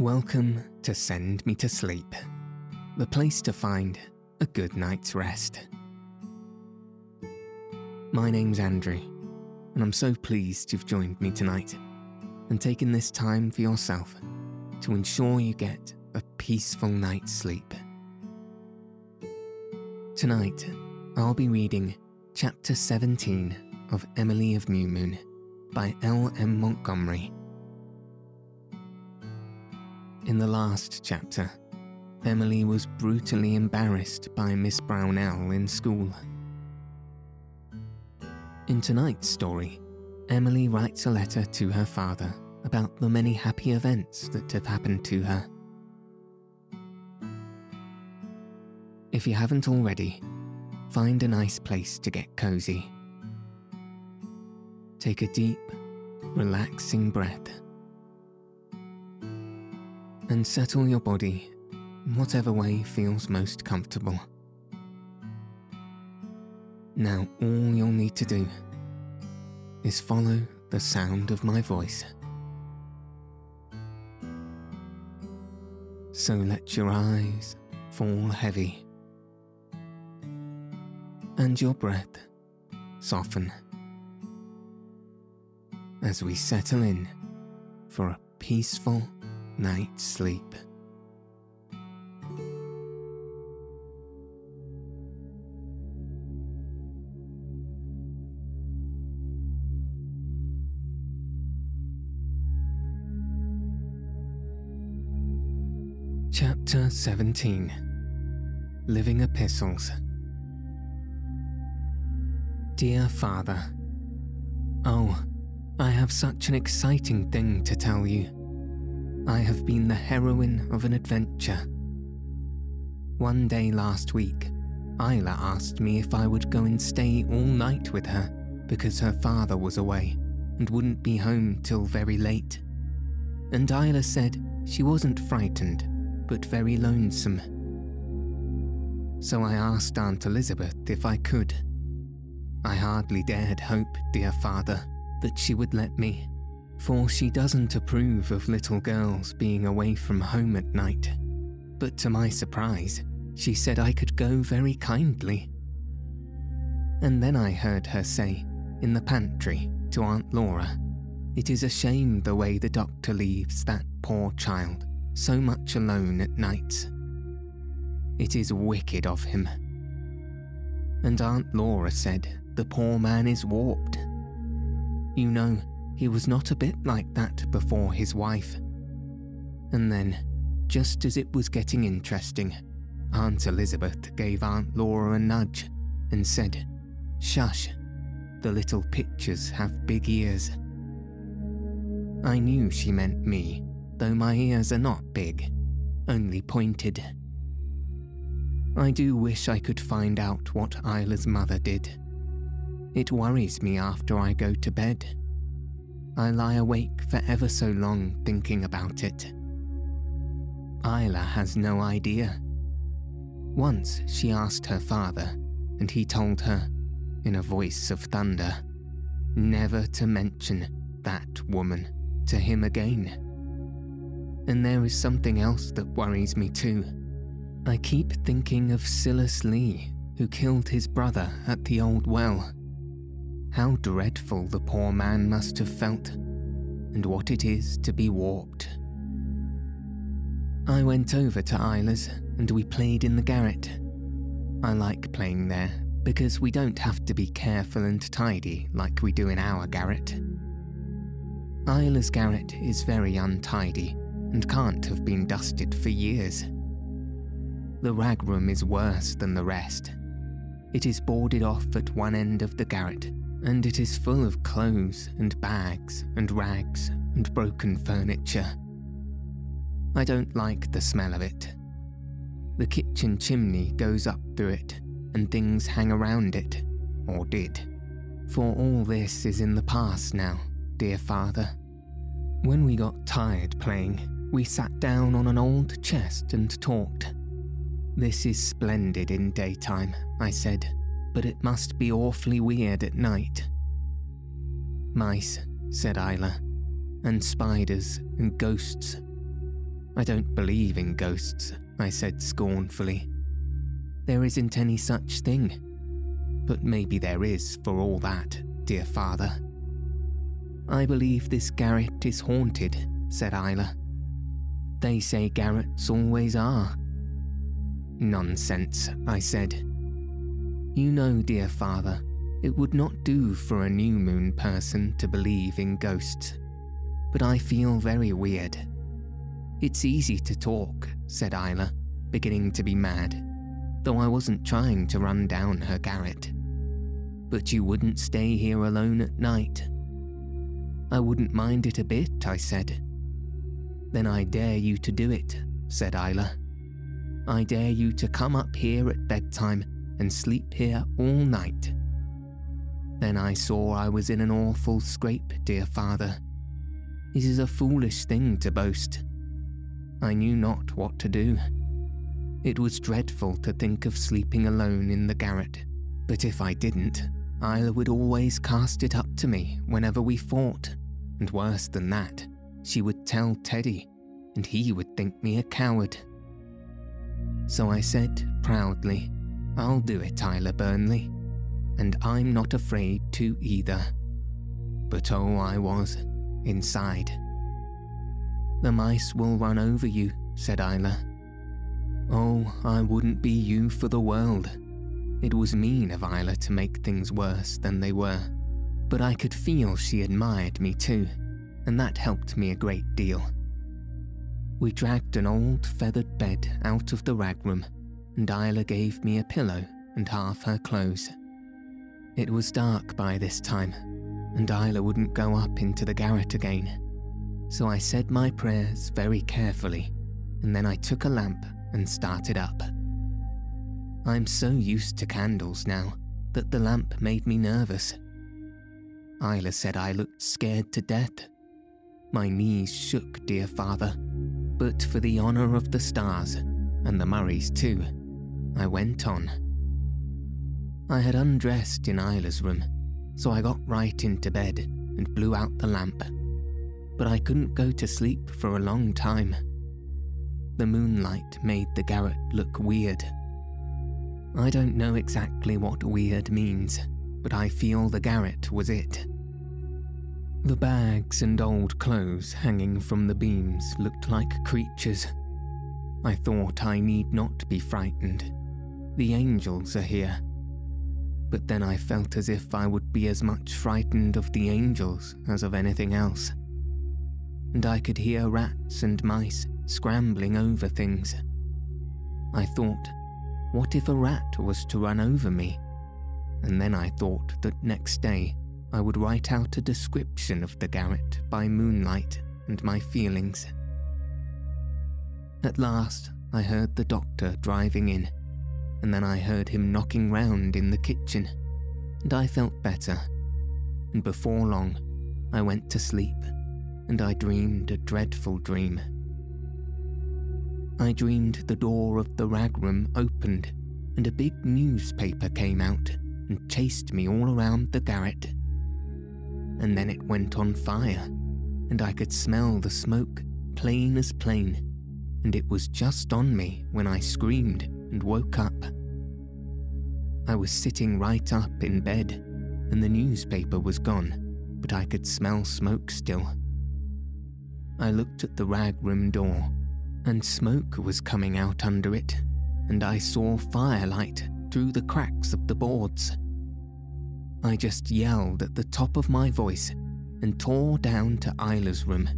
Welcome to Send Me to Sleep, the place to find a good night's rest. My name's Andrew, and I'm so pleased you've joined me tonight and taken this time for yourself to ensure you get a peaceful night's sleep. Tonight, I'll be reading Chapter 17 of Emily of New Moon by L. M. Montgomery. In the last chapter, Emily was brutally embarrassed by Miss Brownell in school. In tonight's story, Emily writes a letter to her father about the many happy events that have happened to her. If you haven't already, find a nice place to get cozy. Take a deep, relaxing breath and settle your body in whatever way feels most comfortable. Now, all you'll need to do is follow the sound of my voice. So let your eyes fall heavy and your breath soften as we settle in for a peaceful night's sleep. Chapter 17 Living Epistles Dear Father, Oh, I have such an exciting thing to tell you. I have been the heroine of an adventure. One day last week, Isla asked me if I would go and stay all night with her because her father was away and wouldn't be home till very late. And Isla said she wasn't frightened, but very lonesome. So I asked Aunt Elizabeth if I could. I hardly dared hope, dear father, that she would let me for she doesn't approve of little girls being away from home at night. But to my surprise, she said I could go very kindly. And then I heard her say, in the pantry, to Aunt Laura, It is a shame the way the doctor leaves that poor child so much alone at nights. It is wicked of him. And Aunt Laura said the poor man is warped. You know, he was not a bit like that before his wife. And then, just as it was getting interesting, Aunt Elizabeth gave Aunt Laura a nudge and said, Shush, the little pictures have big ears. I knew she meant me, though my ears are not big, only pointed. I do wish I could find out what Isla's mother did. It worries me after I go to bed. I lie awake for ever so long thinking about it. Isla has no idea. Once she asked her father, and he told her, in a voice of thunder, never to mention that woman to him again. And there is something else that worries me too. I keep thinking of Silas Lee, who killed his brother at the old well. How dreadful the poor man must have felt, and what it is to be warped. I went over to Isla's and we played in the garret. I like playing there because we don't have to be careful and tidy like we do in our garret. Isla's garret is very untidy and can't have been dusted for years. The rag room is worse than the rest. It is boarded off at one end of the garret and it is full of clothes and bags and rags and broken furniture. I don't like the smell of it. The kitchen chimney goes up through it, and things hang around it, or did. For all this is in the past now, dear father. When we got tired playing, we sat down on an old chest and talked. This is splendid in daytime, I said, but it must be awfully weird at night. Mice, said Isla, and spiders and ghosts. I don't believe in ghosts, I said scornfully. There isn't any such thing. But maybe there is for all that, dear father. I believe this garret is haunted, said Isla. They say garrets always are. Nonsense, I said. You know, dear father, it would not do for a new moon person to believe in ghosts. But I feel very weird. It's easy to talk, said Isla, beginning to be mad, though I wasn't trying to run down her garret. But you wouldn't stay here alone at night. I wouldn't mind it a bit, I said. Then I dare you to do it, said Isla. I dare you to come up here at bedtime and sleep here all night. Then I saw I was in an awful scrape, dear father. It is a foolish thing to boast. I knew not what to do. It was dreadful to think of sleeping alone in the garret, but if I didn't, Isla would always cast it up to me whenever we fought, and worse than that, she would tell Teddy, and he would think me a coward. So I said proudly, I'll do it, Isla Burnley, and I'm not afraid to either. But oh, I was, inside. The mice will run over you, said Isla. Oh, I wouldn't be you for the world. It was mean of Isla to make things worse than they were, but I could feel she admired me too, and that helped me a great deal. We dragged an old feathered bed out of the rag room, and Isla gave me a pillow and half her clothes. It was dark by this time, and Isla wouldn't go up into the garret again. So I said my prayers very carefully, and then I took a lamp and started up. I'm so used to candles now that the lamp made me nervous. Isla said I looked scared to death. My knees shook, dear father, but for the honour of the stars, and the Murrays too, I went on. I had undressed in Isla's room, so I got right into bed and blew out the lamp. But I couldn't go to sleep for a long time. The moonlight made the garret look weird. I don't know exactly what weird means, but I feel the garret was it. The bags and old clothes hanging from the beams looked like creatures. I thought I need not be frightened. The angels are here. But then I felt as if I would be as much frightened of the angels as of anything else. And I could hear rats and mice scrambling over things. I thought, what if a rat was to run over me? And then I thought that next day I would write out a description of the garret by moonlight and my feelings. At last, I heard the doctor driving in, and then I heard him knocking round in the kitchen, and I felt better. And before long, I went to sleep, and I dreamed a dreadful dream. I dreamed the door of the rag room opened, and a big newspaper came out and chased me all around the garret and then it went on fire, and I could smell the smoke plain as plain, and it was just on me when I screamed and woke up. I was sitting right up in bed, and the newspaper was gone, but I could smell smoke still. I looked at the rag room door, and smoke was coming out under it, and I saw firelight through the cracks of the boards. I just yelled at the top of my voice and tore down to Isla's room,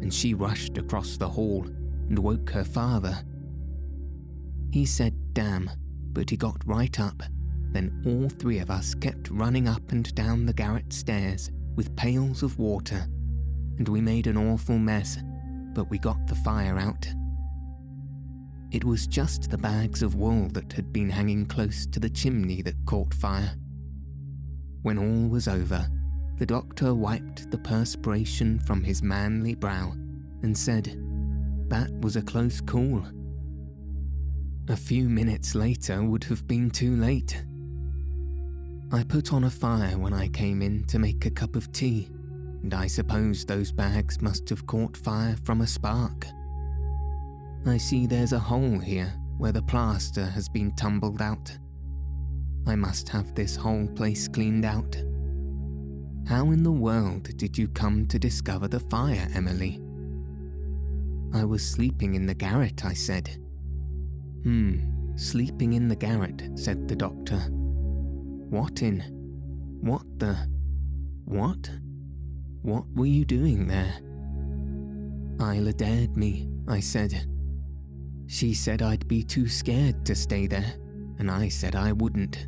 and she rushed across the hall and woke her father. He said damn, but he got right up Then all three of us kept running up and down the garret stairs with pails of water, and we made an awful mess, but we got the fire out. It was just the bags of wool that had been hanging close to the chimney that caught fire. When all was over, the doctor wiped the perspiration from his manly brow and said, That was a close call. A few minutes later would have been too late. I put on a fire when I came in to make a cup of tea, and I suppose those bags must have caught fire from a spark. I see there's a hole here where the plaster has been tumbled out. I must have this whole place cleaned out. How in the world did you come to discover the fire, Emily? I was sleeping in the garret, I said. Hmm, sleeping in the garret, said the doctor. What in? What the? What? What were you doing there? Isla dared me, I said. She said I'd be too scared to stay there, and I said I wouldn't.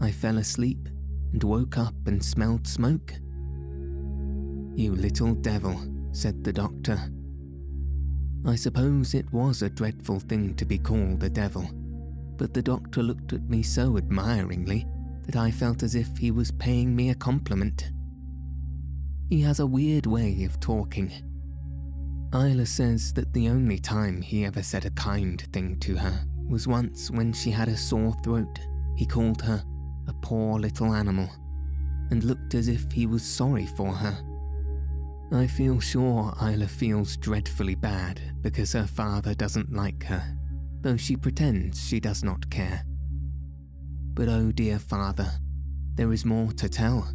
I fell asleep and woke up and smelled smoke. You little devil, said the doctor. I suppose it was a dreadful thing to be called a devil, but the doctor looked at me so admiringly that I felt as if he was paying me a compliment. He has a weird way of talking. Isla says that the only time he ever said a kind thing to her was once when she had a sore throat. He called her a poor little animal and looked as if he was sorry for her. I feel sure Isla feels dreadfully bad because her father doesn't like her, though she pretends she does not care. But oh dear father, there is more to tell.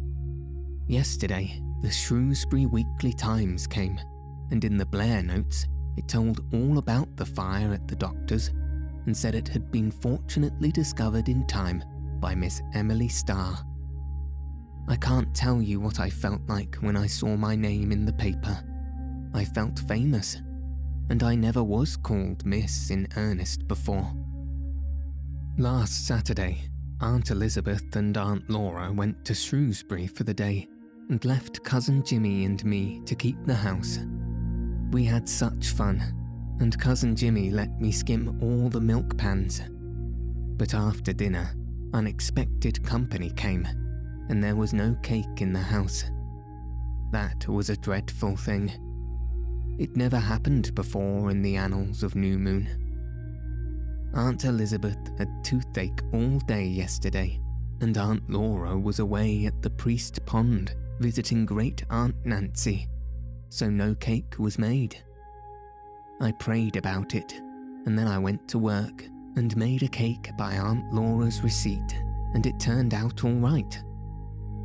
Yesterday, the Shrewsbury Weekly Times came, and in the Blair notes, it told all about the fire at the doctor's and said it had been fortunately discovered in time by Miss Emily Starr. I can't tell you what I felt like when I saw my name in the paper. I felt famous, and I never was called Miss in earnest before. Last Saturday, Aunt Elizabeth and Aunt Laura went to Shrewsbury for the day and left Cousin Jimmy and me to keep the house. We had such fun, and Cousin Jimmy let me skim all the milk pans. But after dinner, unexpected company came and there was no cake in the house. That was a dreadful thing. It never happened before in the annals of New Moon. Aunt Elizabeth had toothache all day yesterday, and Aunt Laura was away at the Priest Pond visiting Great Aunt Nancy, so no cake was made. I prayed about it, and then I went to work and made a cake by Aunt Laura's receipt, and it turned out all right.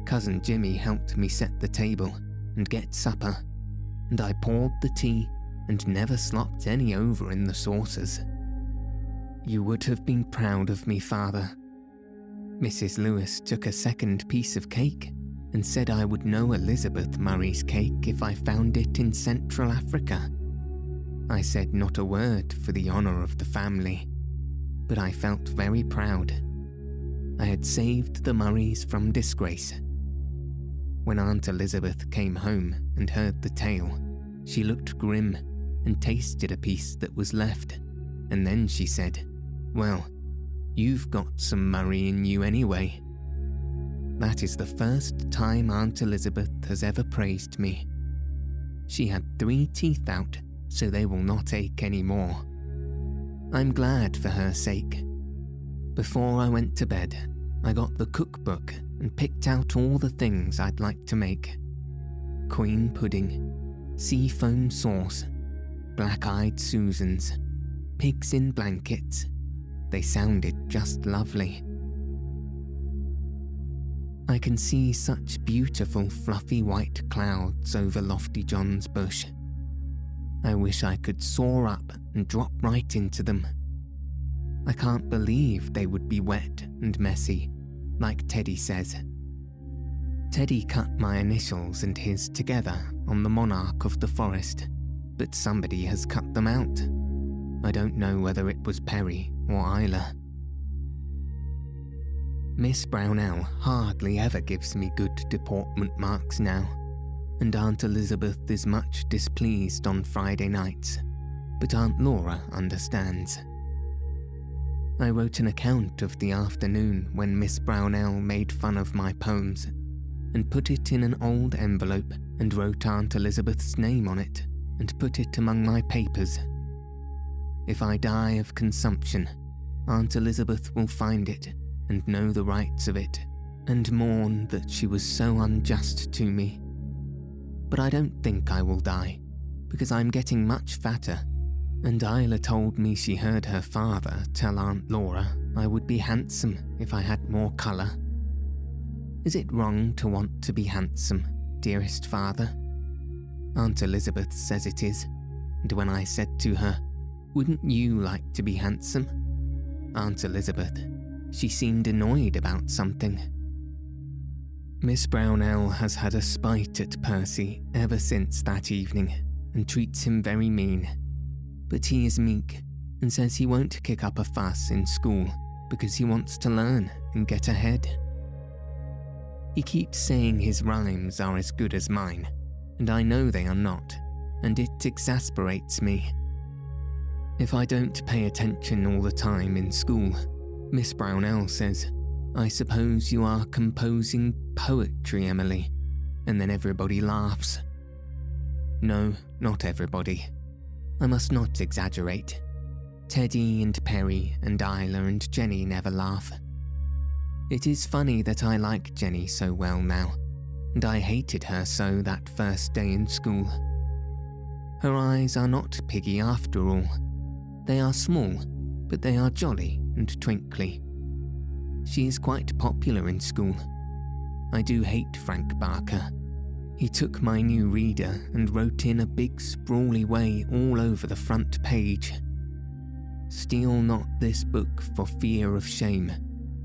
Cousin Jimmy helped me set the table and get supper, and I poured the tea and never slopped any over in the saucers. You would have been proud of me, Father. Mrs. Lewis took a second piece of cake and said I would know Elizabeth Murray's cake if I found it in Central Africa. I said not a word for the honour of the family, but I felt very proud. I had saved the Murrays from disgrace when Aunt Elizabeth came home and heard the tale, she looked grim and tasted a piece that was left, and then she said, Well, you've got some Murray in you anyway. That is the first time Aunt Elizabeth has ever praised me. She had three teeth out, so they will not ache any more. I'm glad for her sake. Before I went to bed, I got the cookbook and picked out all the things I'd like to make queen pudding, sea foam sauce, black eyed Susans, pigs in blankets. They sounded just lovely. I can see such beautiful fluffy white clouds over Lofty John's bush. I wish I could soar up and drop right into them. I can't believe they would be wet and messy like Teddy says. Teddy cut my initials and his together on the monarch of the forest, but somebody has cut them out. I don't know whether it was Perry or Isla. Miss Brownell hardly ever gives me good deportment marks now, and Aunt Elizabeth is much displeased on Friday nights, but Aunt Laura understands. I wrote an account of the afternoon when Miss Brownell made fun of my poems and put it in an old envelope and wrote Aunt Elizabeth's name on it and put it among my papers. If I die of consumption, Aunt Elizabeth will find it and know the rights of it and mourn that she was so unjust to me. But I don't think I will die because I'm getting much fatter and Isla told me she heard her father tell Aunt Laura I would be handsome if I had more colour. Is it wrong to want to be handsome, dearest father? Aunt Elizabeth says it is, and when I said to her, Wouldn't you like to be handsome? Aunt Elizabeth, she seemed annoyed about something. Miss Brownell has had a spite at Percy ever since that evening and treats him very mean but he is meek and says he won't kick up a fuss in school because he wants to learn and get ahead. He keeps saying his rhymes are as good as mine, and I know they are not, and it exasperates me. If I don't pay attention all the time in school, Miss Brownell says, I suppose you are composing poetry, Emily, and then everybody laughs. No, not everybody. I must not exaggerate. Teddy and Perry and Isla and Jenny never laugh. It is funny that I like Jenny so well now, and I hated her so that first day in school. Her eyes are not piggy after all. They are small, but they are jolly and twinkly. She is quite popular in school. I do hate Frank Barker. He took my new reader and wrote in a big sprawly way all over the front page Steal not this book for fear of shame,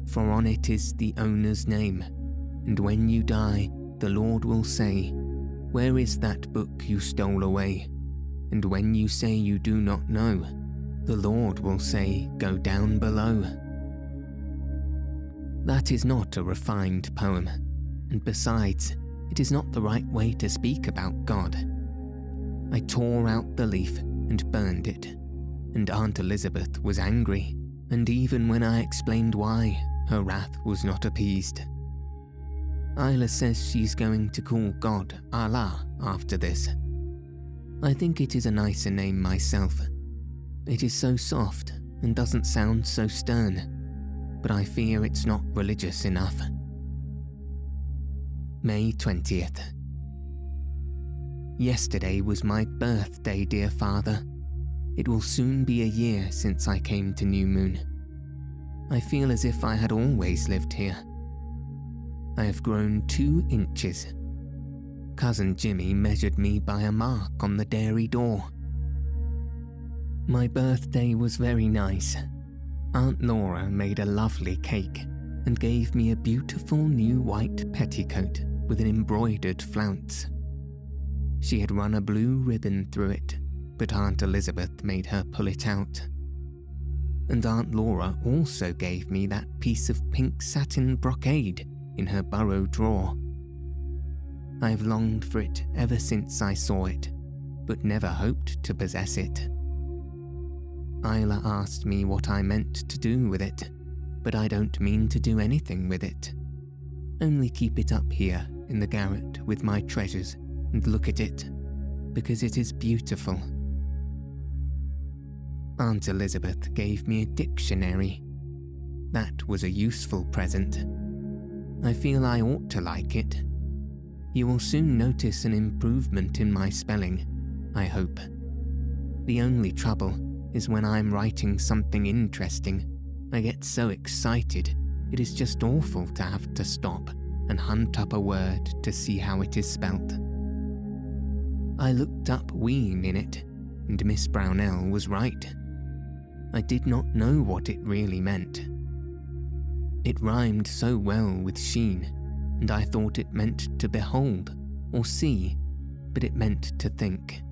for on it is the owner's name. And when you die, the Lord will say, Where is that book you stole away? And when you say you do not know, the Lord will say, Go down below. That is not a refined poem, and besides, it is not the right way to speak about God. I tore out the leaf and burned it, and Aunt Elizabeth was angry, and even when I explained why, her wrath was not appeased. Isla says she's going to call God Allah after this. I think it is a nicer name myself. It is so soft and doesn't sound so stern, but I fear it's not religious enough. May 20th. Yesterday was my birthday, dear father. It will soon be a year since I came to New Moon. I feel as if I had always lived here. I have grown two inches. Cousin Jimmy measured me by a mark on the dairy door. My birthday was very nice. Aunt Laura made a lovely cake and gave me a beautiful new white petticoat with an embroidered flounce. She had run a blue ribbon through it, but Aunt Elizabeth made her pull it out. And Aunt Laura also gave me that piece of pink satin brocade in her bureau drawer. I have longed for it ever since I saw it, but never hoped to possess it. Isla asked me what I meant to do with it, but I don't mean to do anything with it. Only keep it up here in the garret with my treasures and look at it, because it is beautiful. Aunt Elizabeth gave me a dictionary. That was a useful present. I feel I ought to like it. You will soon notice an improvement in my spelling, I hope. The only trouble is when I'm writing something interesting, I get so excited, it is just awful to have to stop and hunt up a word to see how it is spelt. I looked up ween in it, and Miss Brownell was right. I did not know what it really meant. It rhymed so well with sheen, and I thought it meant to behold or see, but it meant to think.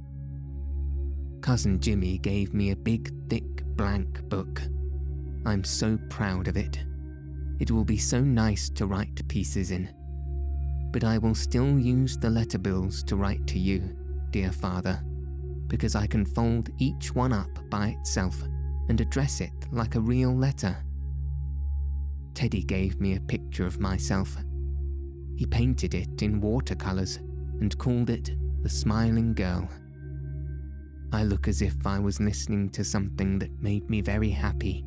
Cousin Jimmy gave me a big, thick, blank book. I'm so proud of it. It will be so nice to write pieces in. But I will still use the letter bills to write to you, dear father, because I can fold each one up by itself and address it like a real letter. Teddy gave me a picture of myself. He painted it in watercolours and called it The Smiling Girl. I look as if I was listening to something that made me very happy.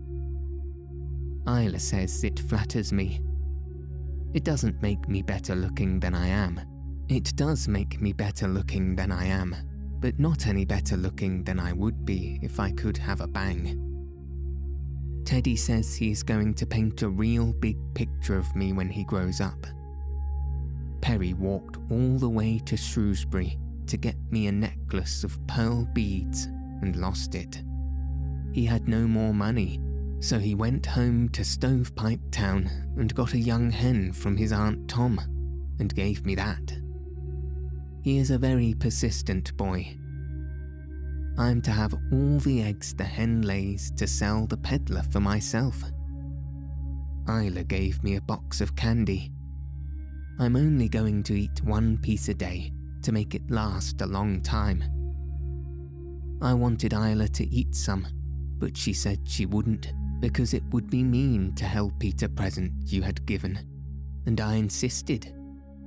Isla says it flatters me. It doesn't make me better looking than I am. It does make me better looking than I am, but not any better looking than I would be if I could have a bang. Teddy says he is going to paint a real big picture of me when he grows up. Perry walked all the way to Shrewsbury to get me a necklace of pearl beads and lost it. He had no more money, so he went home to Stovepipe Town and got a young hen from his Aunt Tom and gave me that. He is a very persistent boy. I'm to have all the eggs the hen lays to sell the peddler for myself. Isla gave me a box of candy. I'm only going to eat one piece a day to make it last a long time. I wanted Isla to eat some, but she said she wouldn't because it would be mean to help eat a present you had given. And I insisted,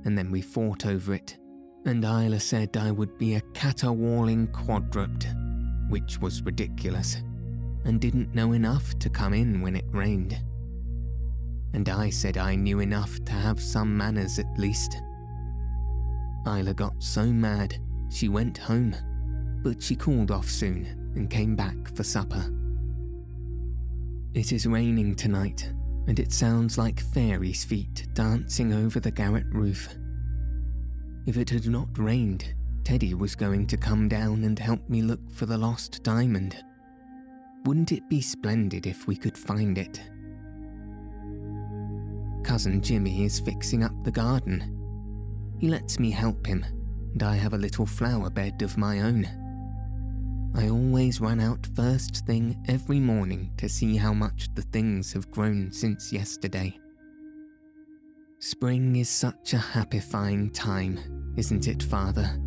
and then we fought over it. And Isla said I would be a caterwauling quadruped, which was ridiculous, and didn't know enough to come in when it rained. And I said I knew enough to have some manners at least. Isla got so mad she went home, but she called off soon and came back for supper. It is raining tonight, and it sounds like fairies' feet dancing over the garret roof. If it had not rained, Teddy was going to come down and help me look for the lost diamond. Wouldn't it be splendid if we could find it? Cousin Jimmy is fixing up the garden he lets me help him, and I have a little flower bed of my own. I always run out first thing every morning to see how much the things have grown since yesterday. Spring is such a happifying time, isn't it, Father?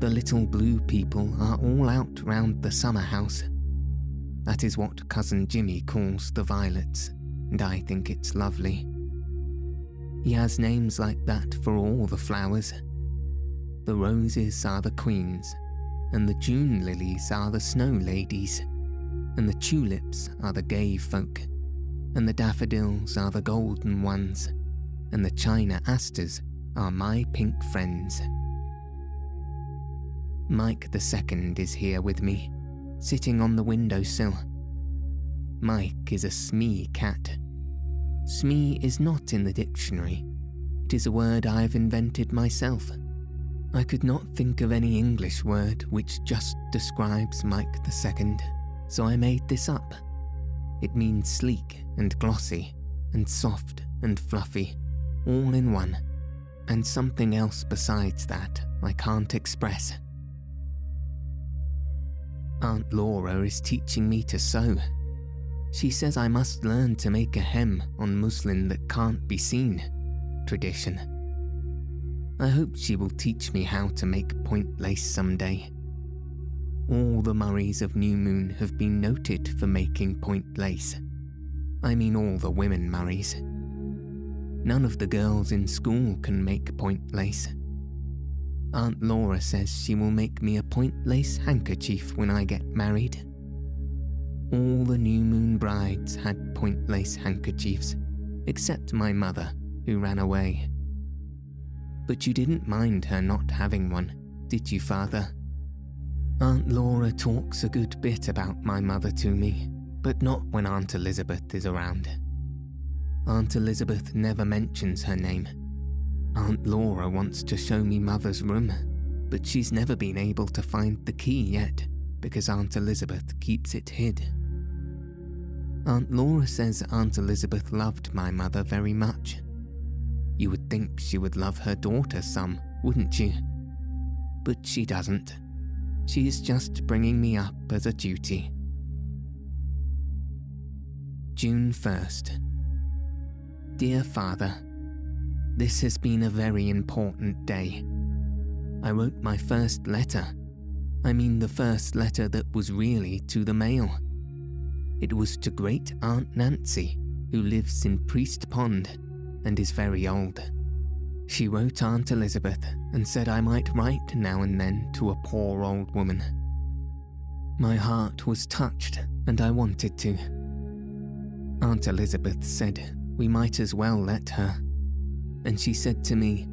The little blue people are all out round the summer house. That is what Cousin Jimmy calls the violets, and I think it's lovely. He has names like that for all the flowers. The roses are the queens, and the June lilies are the snow ladies, and the tulips are the gay folk, and the daffodils are the golden ones, and the china asters are my pink friends. Mike the second is here with me, sitting on the windowsill. Mike is a Smee cat Smee is not in the dictionary. It is a word I have invented myself. I could not think of any English word which just describes Mike II, so I made this up. It means sleek and glossy, and soft and fluffy, all in one, and something else besides that I can't express. Aunt Laura is teaching me to sew she says I must learn to make a hem on muslin that can't be seen. Tradition. I hope she will teach me how to make point lace someday. All the Murrays of New Moon have been noted for making point lace. I mean, all the women Murrays. None of the girls in school can make point lace. Aunt Laura says she will make me a point lace handkerchief when I get married. All the new moon brides had point lace handkerchiefs, except my mother, who ran away. But you didn't mind her not having one, did you, father? Aunt Laura talks a good bit about my mother to me, but not when Aunt Elizabeth is around. Aunt Elizabeth never mentions her name. Aunt Laura wants to show me Mother's room, but she's never been able to find the key yet because Aunt Elizabeth keeps it hid. Aunt Laura says Aunt Elizabeth loved my mother very much. You would think she would love her daughter some, wouldn't you? But she doesn't. She is just bringing me up as a duty. June 1st. Dear Father, this has been a very important day. I wrote my first letter. I mean, the first letter that was really to the mail. It was to Great Aunt Nancy, who lives in Priest Pond and is very old. She wrote Aunt Elizabeth and said I might write now and then to a poor old woman. My heart was touched and I wanted to. Aunt Elizabeth said we might as well let her. And she said to me,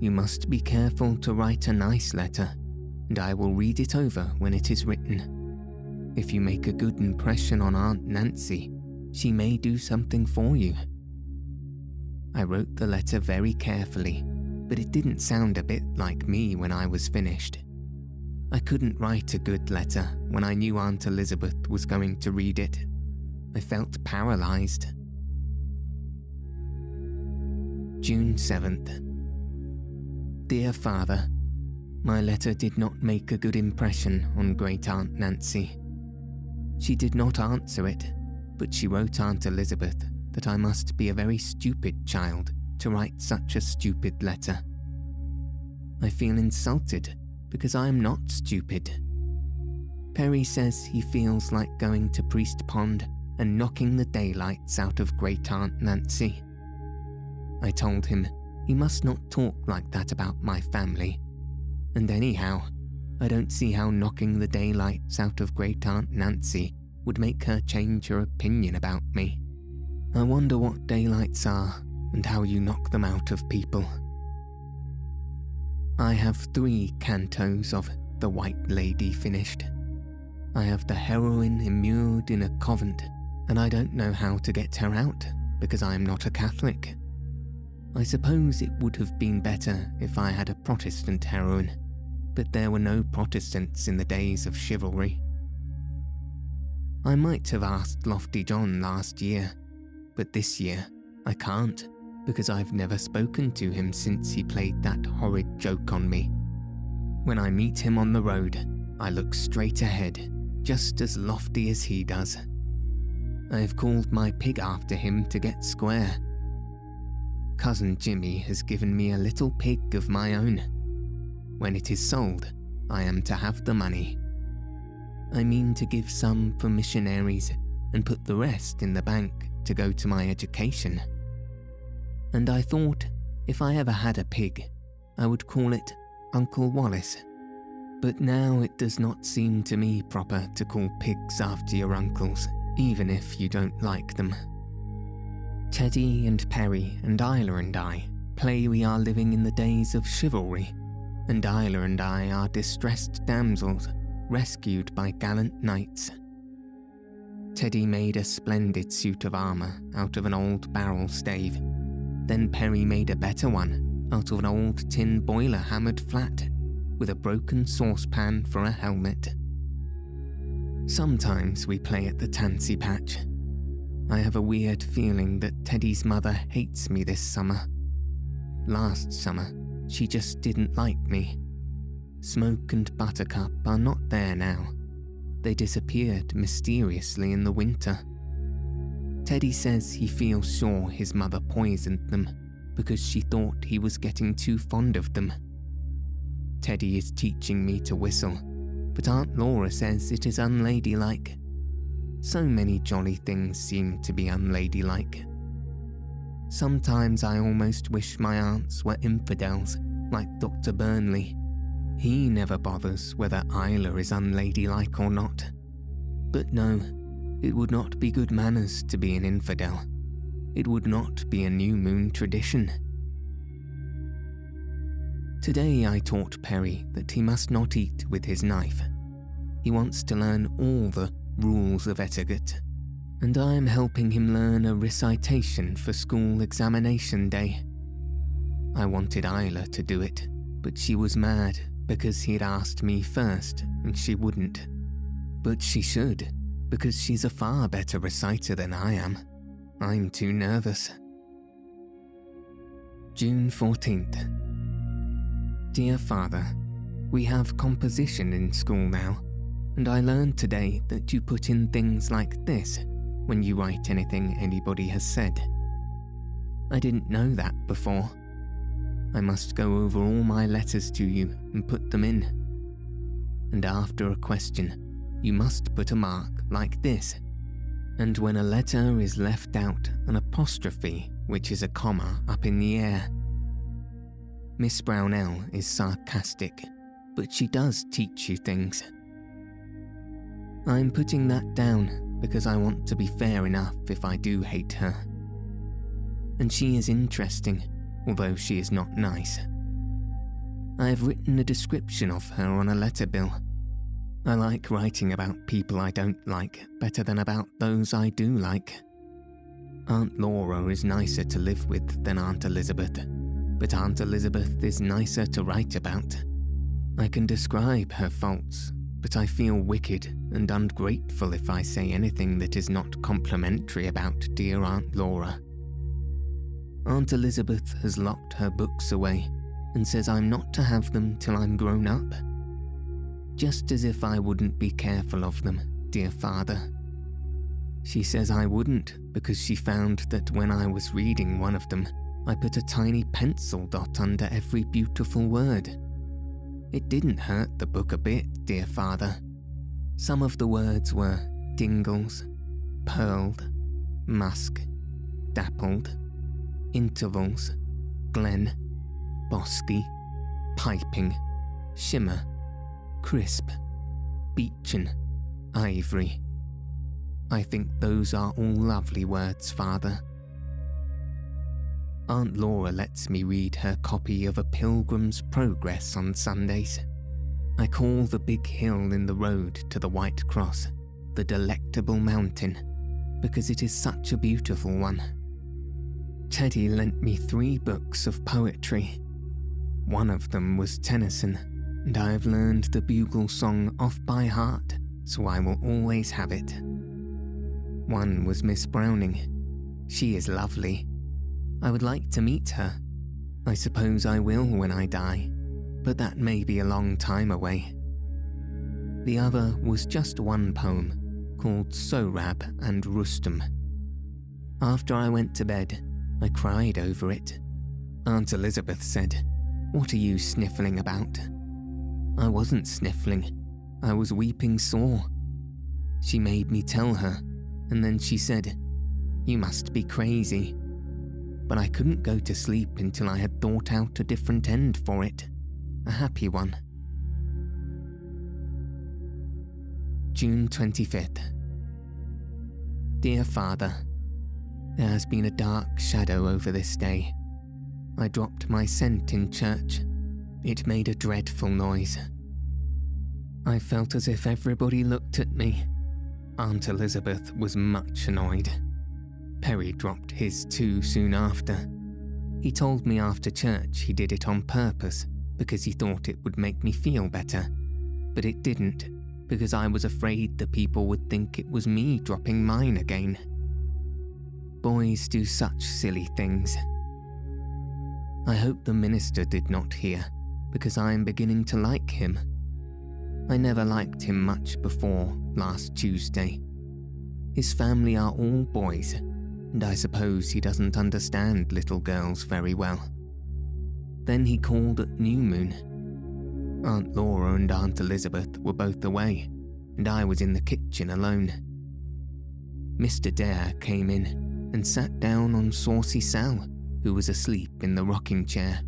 You must be careful to write a nice letter, and I will read it over when it is written. If you make a good impression on Aunt Nancy, she may do something for you. I wrote the letter very carefully, but it didn't sound a bit like me when I was finished. I couldn't write a good letter when I knew Aunt Elizabeth was going to read it. I felt paralysed. June 7th. Dear Father, my letter did not make a good impression on Great Aunt Nancy. She did not answer it, but she wrote Aunt Elizabeth that I must be a very stupid child to write such a stupid letter. I feel insulted because I am not stupid. Perry says he feels like going to Priest Pond and knocking the daylights out of Great Aunt Nancy. I told him he must not talk like that about my family. And anyhow, I don't see how knocking the daylights out of Great Aunt Nancy would make her change her opinion about me. I wonder what daylights are and how you knock them out of people. I have three cantos of The White Lady finished. I have the heroine immured in a convent, and I don't know how to get her out because I am not a Catholic. I suppose it would have been better if I had a Protestant heroine, but there were no Protestants in the days of chivalry. I might have asked Lofty John last year, but this year I can't because I've never spoken to him since he played that horrid joke on me. When I meet him on the road, I look straight ahead, just as lofty as he does. I have called my pig after him to get square cousin Jimmy has given me a little pig of my own. When it is sold, I am to have the money. I mean to give some for missionaries and put the rest in the bank to go to my education. And I thought if I ever had a pig, I would call it Uncle Wallace. But now it does not seem to me proper to call pigs after your uncles, even if you don't like them. Teddy and Perry and Isla and I play we are living in the days of chivalry, and Isla and I are distressed damsels rescued by gallant knights. Teddy made a splendid suit of armour out of an old barrel stave. Then Perry made a better one out of an old tin boiler hammered flat, with a broken saucepan for a helmet. Sometimes we play at the Tansy Patch, I have a weird feeling that Teddy's mother hates me this summer. Last summer, she just didn't like me. Smoke and Buttercup are not there now. They disappeared mysteriously in the winter. Teddy says he feels sure his mother poisoned them because she thought he was getting too fond of them. Teddy is teaching me to whistle, but Aunt Laura says it is unladylike so many jolly things seem to be unladylike. Sometimes I almost wish my aunts were infidels, like Dr. Burnley. He never bothers whether Isla is unladylike or not. But no, it would not be good manners to be an infidel. It would not be a new moon tradition. Today I taught Perry that he must not eat with his knife. He wants to learn all the rules of etiquette, and I am helping him learn a recitation for school examination day. I wanted Isla to do it, but she was mad because he'd asked me first and she wouldn't. But she should, because she's a far better reciter than I am. I'm too nervous. June 14th. Dear Father, we have composition in school now and I learned today that you put in things like this when you write anything anybody has said. I didn't know that before. I must go over all my letters to you and put them in. And after a question, you must put a mark like this. And when a letter is left out, an apostrophe, which is a comma, up in the air. Miss Brownell is sarcastic, but she does teach you things. I'm putting that down because I want to be fair enough if I do hate her. And she is interesting although she is not nice. I have written a description of her on a letter bill. I like writing about people I don't like better than about those I do like. Aunt Laura is nicer to live with than Aunt Elizabeth, but Aunt Elizabeth is nicer to write about. I can describe her faults, but I feel wicked and ungrateful if I say anything that is not complimentary about dear Aunt Laura. Aunt Elizabeth has locked her books away and says I'm not to have them till I'm grown up. Just as if I wouldn't be careful of them, dear father. She says I wouldn't because she found that when I was reading one of them, I put a tiny pencil dot under every beautiful word. It didn't hurt the book a bit, dear father. Some of the words were dingles, pearled, musk, dappled, intervals, glen, bosky, piping, shimmer, crisp, beechen, ivory. I think those are all lovely words, Father. Aunt Laura lets me read her copy of A Pilgrim's Progress on Sundays. I call the big hill in the road to the White Cross the Delectable Mountain because it is such a beautiful one. Teddy lent me three books of poetry. One of them was Tennyson, and I have learned the bugle song off by heart, so I will always have it. One was Miss Browning. She is lovely. I would like to meet her. I suppose I will when I die, but that may be a long time away. The other was just one poem called Sohrab and Rustum. After I went to bed, I cried over it. Aunt Elizabeth said, What are you sniffling about? I wasn't sniffling. I was weeping sore. She made me tell her, and then she said, You must be crazy. But I couldn't go to sleep until I had thought out a different end for it, a happy one. June 25th. Dear Father, there has been a dark shadow over this day. I dropped my cent in church. It made a dreadful noise. I felt as if everybody looked at me. Aunt Elizabeth was much annoyed. Perry dropped his too soon after. He told me after church he did it on purpose because he thought it would make me feel better. But it didn't, because I was afraid the people would think it was me dropping mine again. Boys do such silly things. I hope the minister did not hear, because I am beginning to like him. I never liked him much before last Tuesday. His family are all boys, and I suppose he doesn't understand little girls very well. Then he called at New Moon. Aunt Laura and Aunt Elizabeth were both away, and I was in the kitchen alone. Mr. Dare came in and sat down on Saucy Sal, who was asleep in the rocking chair.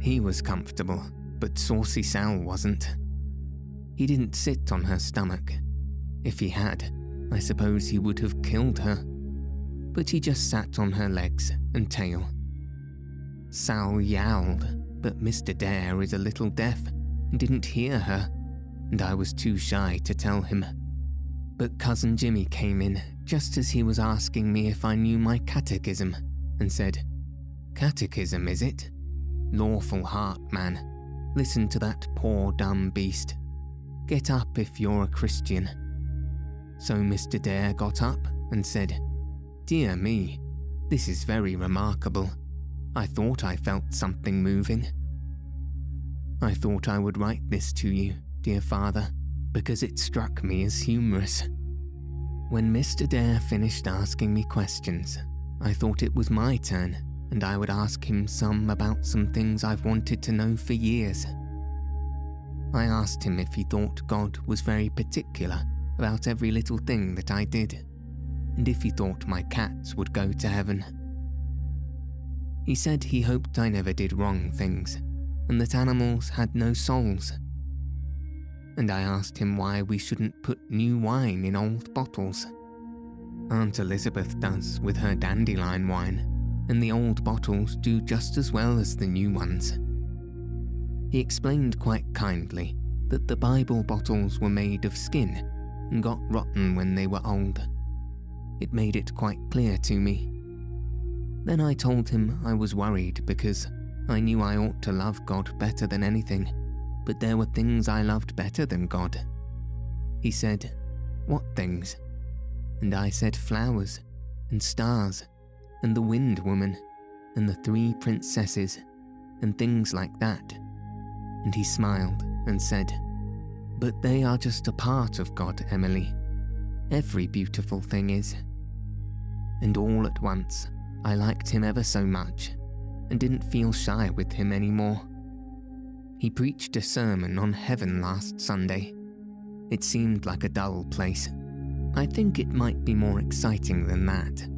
He was comfortable, but Saucy Sal wasn't. He didn't sit on her stomach. If he had, I suppose he would have killed her. But he just sat on her legs and tail. Sal yowled, but Mr. Dare is a little deaf and didn't hear her, and I was too shy to tell him. But Cousin Jimmy came in just as he was asking me if I knew my catechism and said, Catechism, is it? Lawful heart, man. Listen to that poor dumb beast. Get up if you're a Christian. So Mr. Dare got up and said, Dear me, this is very remarkable. I thought I felt something moving. I thought I would write this to you, dear father, because it struck me as humorous. When Mr. Dare finished asking me questions, I thought it was my turn, and I would ask him some about some things I've wanted to know for years. I asked him if he thought God was very particular about every little thing that I did, and if he thought my cats would go to heaven. He said he hoped I never did wrong things, and that animals had no souls. And I asked him why we shouldn't put new wine in old bottles. Aunt Elizabeth does with her dandelion wine, and the old bottles do just as well as the new ones. He explained quite kindly that the Bible bottles were made of skin and got rotten when they were old. It made it quite clear to me. Then I told him I was worried because I knew I ought to love God better than anything, but there were things I loved better than God. He said, What things? And I said flowers, and stars, and the Wind Woman, and the three princesses, and things like that. And he smiled and said, But they are just a part of God, Emily. Every beautiful thing is. And all at once, I liked him ever so much and didn't feel shy with him anymore. He preached a sermon on heaven last Sunday. It seemed like a dull place. I think it might be more exciting than that.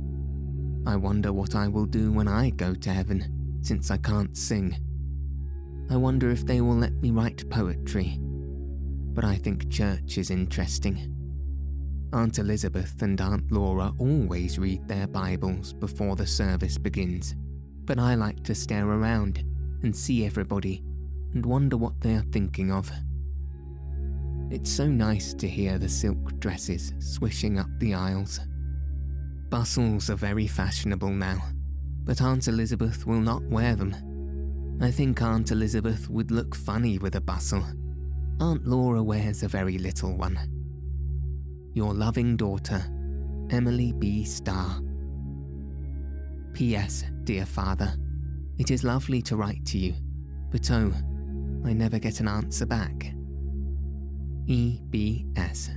I wonder what I will do when I go to heaven, since I can't sing. I wonder if they will let me write poetry. But I think church is interesting. Aunt Elizabeth and Aunt Laura always read their Bibles before the service begins but I like to stare around and see everybody and wonder what they are thinking of. It's so nice to hear the silk dresses swishing up the aisles. Bustles are very fashionable now, but Aunt Elizabeth will not wear them. I think Aunt Elizabeth would look funny with a bustle. Aunt Laura wears a very little one. Your loving daughter, Emily B. Starr. P.S. Dear Father, it is lovely to write to you, but oh, I never get an answer back. E.B.S.